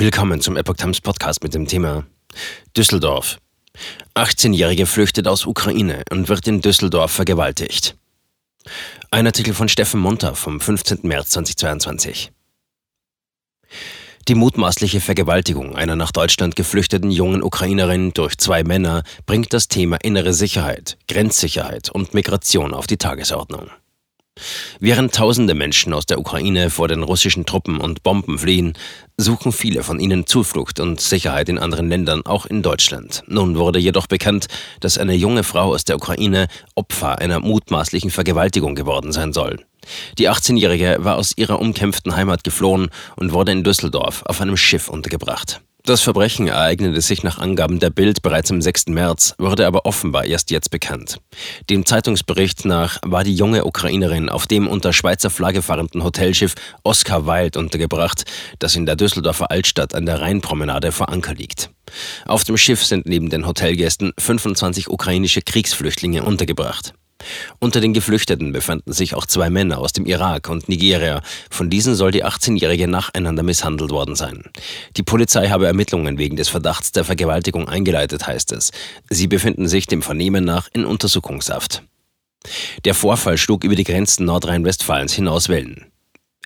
Willkommen zum Epoch Times Podcast mit dem Thema Düsseldorf. 18-Jährige flüchtet aus Ukraine und wird in Düsseldorf vergewaltigt. Ein Artikel von Steffen Munter vom 15. März 2022. Die mutmaßliche Vergewaltigung einer nach Deutschland geflüchteten jungen Ukrainerin durch zwei Männer bringt das Thema innere Sicherheit, Grenzsicherheit und Migration auf die Tagesordnung. Während tausende Menschen aus der Ukraine vor den russischen Truppen und Bomben fliehen, suchen viele von ihnen Zuflucht und Sicherheit in anderen Ländern, auch in Deutschland. Nun wurde jedoch bekannt, dass eine junge Frau aus der Ukraine Opfer einer mutmaßlichen Vergewaltigung geworden sein soll. Die 18-Jährige war aus ihrer umkämpften Heimat geflohen und wurde in Düsseldorf auf einem Schiff untergebracht. Das Verbrechen ereignete sich nach Angaben der Bild bereits am 6. März, wurde aber offenbar erst jetzt bekannt. Dem Zeitungsbericht nach war die junge Ukrainerin auf dem unter Schweizer Flagge fahrenden Hotelschiff Oscar Wilde untergebracht, das in der Düsseldorfer Altstadt an der Rheinpromenade vor Anker liegt. Auf dem Schiff sind neben den Hotelgästen 25 ukrainische Kriegsflüchtlinge untergebracht. Unter den Geflüchteten befanden sich auch zwei Männer aus dem Irak und Nigeria. Von diesen soll die 18-Jährige nacheinander misshandelt worden sein. Die Polizei habe Ermittlungen wegen des Verdachts der Vergewaltigung eingeleitet, heißt es. Sie befinden sich dem Vernehmen nach in Untersuchungshaft. Der Vorfall schlug über die Grenzen Nordrhein-Westfalens hinaus Wellen.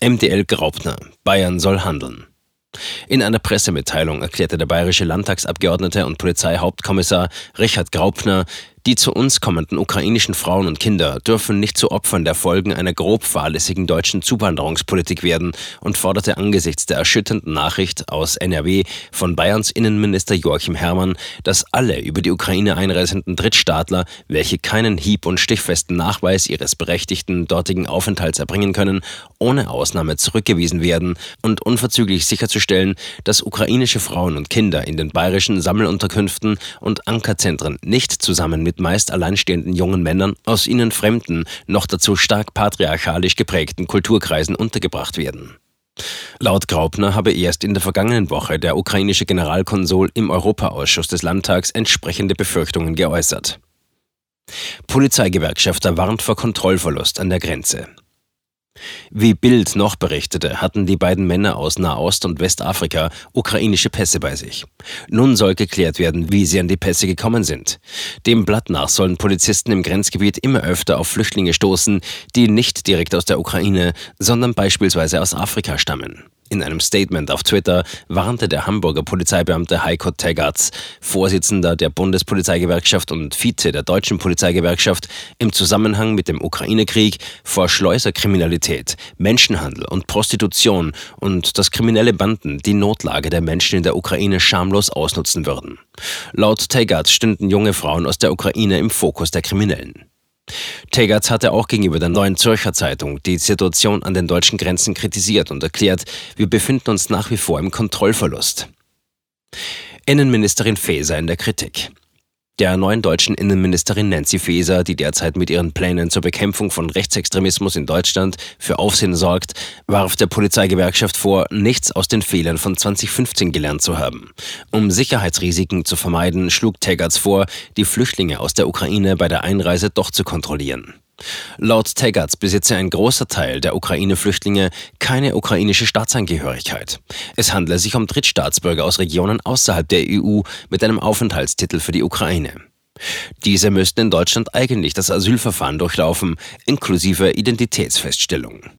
MDL Graupner. Bayern soll handeln. In einer Pressemitteilung erklärte der bayerische Landtagsabgeordnete und Polizeihauptkommissar Richard Graupner, die zu uns kommenden ukrainischen Frauen und Kinder dürfen nicht zu Opfern der Folgen einer grob fahrlässigen deutschen Zuwanderungspolitik werden und forderte angesichts der erschütternden Nachricht aus NRW von Bayerns Innenminister Joachim Herrmann, dass alle über die Ukraine einreisenden Drittstaatler, welche keinen hieb- und stichfesten Nachweis ihres berechtigten dortigen Aufenthalts erbringen können, ohne Ausnahme zurückgewiesen werden und unverzüglich sicherzustellen, dass ukrainische Frauen und Kinder in den bayerischen Sammelunterkünften und Ankerzentren nicht zusammen mit mit meist alleinstehenden jungen Männern aus ihnen fremden, noch dazu stark patriarchalisch geprägten Kulturkreisen untergebracht werden. Laut Graupner habe erst in der vergangenen Woche der ukrainische Generalkonsul im Europaausschuss des Landtags entsprechende Befürchtungen geäußert. Polizeigewerkschafter warnt vor Kontrollverlust an der Grenze. Wie Bild noch berichtete, hatten die beiden Männer aus Nahost und Westafrika ukrainische Pässe bei sich. Nun soll geklärt werden, wie sie an die Pässe gekommen sind. Dem Blatt nach sollen Polizisten im Grenzgebiet immer öfter auf Flüchtlinge stoßen, die nicht direkt aus der Ukraine, sondern beispielsweise aus Afrika stammen. In einem Statement auf Twitter warnte der Hamburger Polizeibeamte Heiko Teggatz, Vorsitzender der Bundespolizeigewerkschaft und Vize der deutschen Polizeigewerkschaft, im Zusammenhang mit dem Ukraine-Krieg vor Schleuserkriminalität, Menschenhandel und Prostitution und dass kriminelle Banden die Notlage der Menschen in der Ukraine schamlos ausnutzen würden. Laut Teggatz stünden junge Frauen aus der Ukraine im Fokus der Kriminellen. Tegatz hatte auch gegenüber der Neuen Zürcher Zeitung die Situation an den deutschen Grenzen kritisiert und erklärt, wir befinden uns nach wie vor im Kontrollverlust. Innenministerin Faeser in der Kritik der neuen deutschen Innenministerin Nancy Faeser, die derzeit mit ihren Plänen zur Bekämpfung von Rechtsextremismus in Deutschland für Aufsehen sorgt, warf der Polizeigewerkschaft vor, nichts aus den Fehlern von 2015 gelernt zu haben. Um Sicherheitsrisiken zu vermeiden, schlug Teggerts vor, die Flüchtlinge aus der Ukraine bei der Einreise doch zu kontrollieren. Laut Tegats besitze ein großer Teil der Ukraine-Flüchtlinge keine ukrainische Staatsangehörigkeit. Es handle sich um Drittstaatsbürger aus Regionen außerhalb der EU mit einem Aufenthaltstitel für die Ukraine. Diese müssten in Deutschland eigentlich das Asylverfahren durchlaufen, inklusive Identitätsfeststellung.